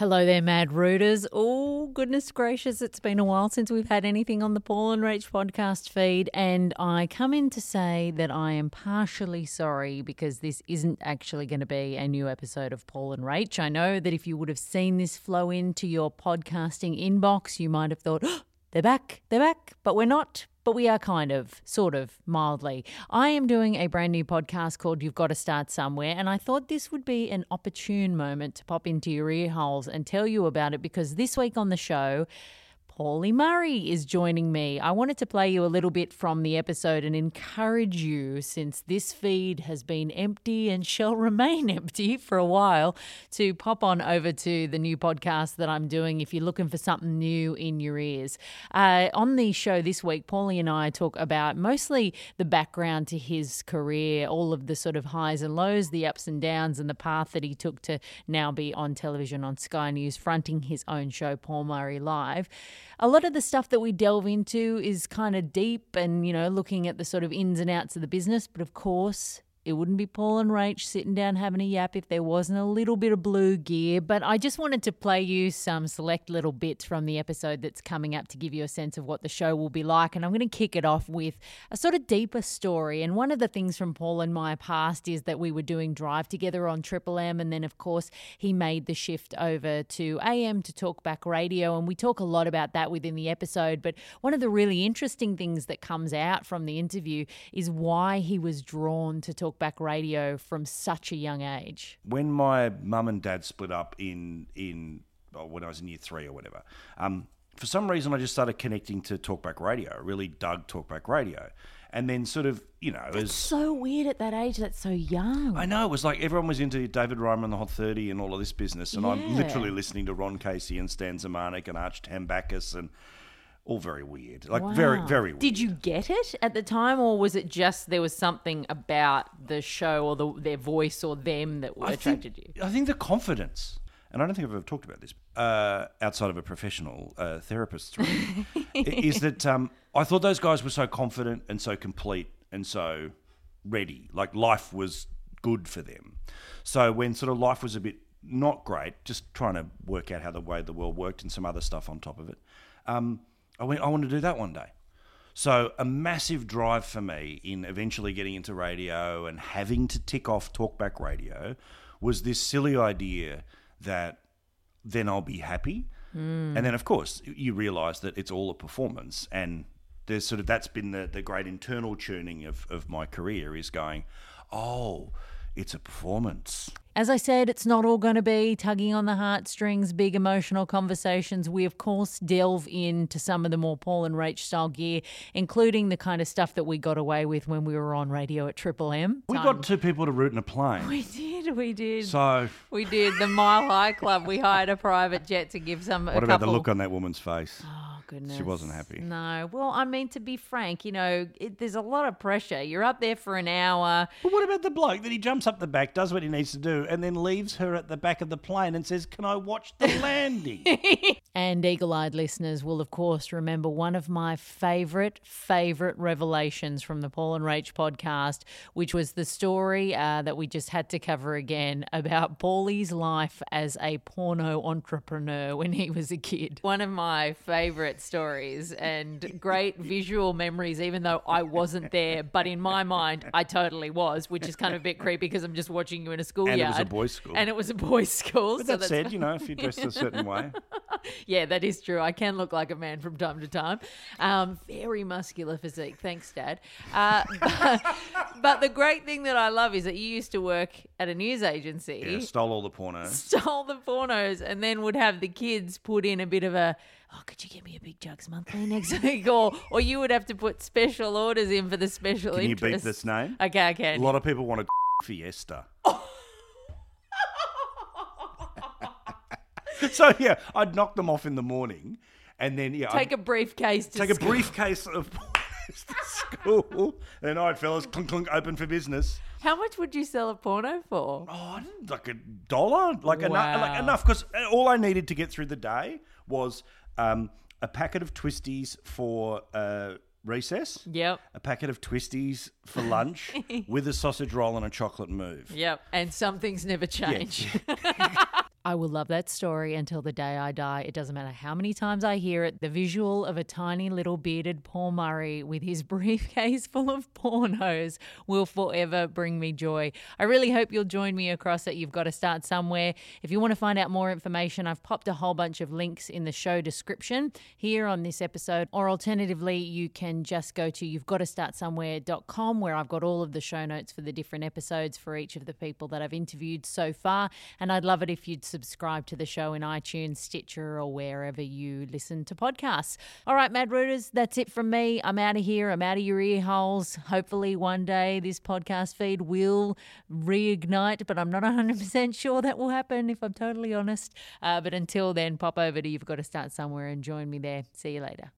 Hello there, Mad Rooters. Oh, goodness gracious, it's been a while since we've had anything on the Paul and Rach podcast feed, and I come in to say that I am partially sorry because this isn't actually going to be a new episode of Paul and Rach. I know that if you would have seen this flow into your podcasting inbox, you might have thought, oh, they're back, they're back, but we're not but we are kind of, sort of, mildly. I am doing a brand new podcast called You've Got to Start Somewhere, and I thought this would be an opportune moment to pop into your ear holes and tell you about it because this week on the show, Paulie Murray is joining me. I wanted to play you a little bit from the episode and encourage you, since this feed has been empty and shall remain empty for a while, to pop on over to the new podcast that I'm doing if you're looking for something new in your ears. Uh, on the show this week, Paulie and I talk about mostly the background to his career, all of the sort of highs and lows, the ups and downs, and the path that he took to now be on television on Sky News, fronting his own show, Paul Murray Live a lot of the stuff that we delve into is kind of deep and, you know, looking at the sort of ins and outs of the business. But of course, it wouldn't be Paul and Rach sitting down having a yap if there wasn't a little bit of blue gear. But I just wanted to play you some select little bits from the episode that's coming up to give you a sense of what the show will be like. And I'm going to kick it off with a sort of deeper story. And one of the things from Paul and my past is that we were doing Drive together on Triple M. And then, of course, he made the shift over to AM to Talkback Radio. And we talk a lot about that within the episode. But one of the really interesting things that comes out from the interview is why he was drawn to talk talkback radio from such a young age? When my mum and dad split up in in oh, when I was in year three or whatever, um, for some reason I just started connecting to talkback radio. I really dug talkback radio. And then, sort of, you know, it's so weird at that age. That's so young. I know. It was like everyone was into David Ryman and the Hot 30 and all of this business. And yeah. I'm literally listening to Ron Casey and Stan Zemanek and Arch Tambakis and all very weird. Like wow. very, very weird. Did you get it at the time, or was it just there was something about the show or the, their voice or them that I attracted think, you? I think the confidence, and I don't think I've ever talked about this uh, outside of a professional uh, therapist's room, is that um, I thought those guys were so confident and so complete and so ready. Like life was good for them. So when sort of life was a bit not great, just trying to work out how the way the world worked and some other stuff on top of it. Um, I went, I want to do that one day. So a massive drive for me in eventually getting into radio and having to tick off talkback radio was this silly idea that then I'll be happy. Mm. And then of course you realize that it's all a performance and there's sort of that's been the, the great internal tuning of, of my career is going, oh, it's a performance. As I said, it's not all going to be tugging on the heartstrings, big emotional conversations. We, of course, delve into some of the more Paul and Rach style gear, including the kind of stuff that we got away with when we were on radio at Triple M. We got two people to root in a plane. We did, we did. So we did the Mile High Club. We hired a private jet to give some. What about couple... the look on that woman's face? Oh goodness. She wasn't happy. No. Well, I mean, to be frank, you know, it, there's a lot of pressure. You're up there for an hour. But what about the bloke that he jumps up the back, does what he needs to do, and then leaves her at the back of the plane and says, Can I watch the landing? and eagle eyed listeners will, of course, remember one of my favourite, favourite revelations from the Paul and Rach podcast, which was the story uh, that we just had to cover again about Paulie's life as a porno entrepreneur when he was a kid. One of my stories and great visual memories, even though I wasn't there. But in my mind, I totally was, which is kind of a bit creepy because I'm just watching you in a schoolyard. And it was a boys' school. And it was a boys' school. But so that said, you know, if you dressed a certain way. yeah, that is true. I can look like a man from time to time. Um, very muscular physique. Thanks, Dad. Uh, but, but, the great thing that I love is that you used to work at a news agency. Yeah, stole all the pornos. Stole the pornos and then would have the kids put in a bit of a oh, could you get me a Big Jugs monthly next week? Or, or you would have to put special orders in for the special Can interest. you beat this name? Okay, I can. A lot of people want a Fiesta. so yeah, I'd knock them off in the morning, and then yeah, take I'd a briefcase. To take school. a briefcase of to school. And all right, fellas, clunk clunk, open for business. How much would you sell a porno for? Oh, like a dollar, like wow. enough, like enough, because all I needed to get through the day was um, a packet of twisties for uh, recess. Yep. A packet of twisties for lunch with a sausage roll and a chocolate Moove. Yep. And some things never change. Yeah. I will love that story until the day I die. It doesn't matter how many times I hear it. The visual of a tiny little bearded Paul Murray with his briefcase full of pornos will forever bring me joy. I really hope you'll join me across it. You've got to start somewhere. If you want to find out more information, I've popped a whole bunch of links in the show description here on this episode. Or alternatively, you can just go to you've got to start somewhere.com where I've got all of the show notes for the different episodes for each of the people that I've interviewed so far. And I'd love it if you'd subscribe to the show in iTunes, Stitcher, or wherever you listen to podcasts. All right, Mad Rooters, that's it from me. I'm out of here. I'm out of your ear holes. Hopefully, one day this podcast feed will reignite, but I'm not 100% sure that will happen if I'm totally honest. Uh, but until then, pop over to You've Got to Start Somewhere and join me there. See you later.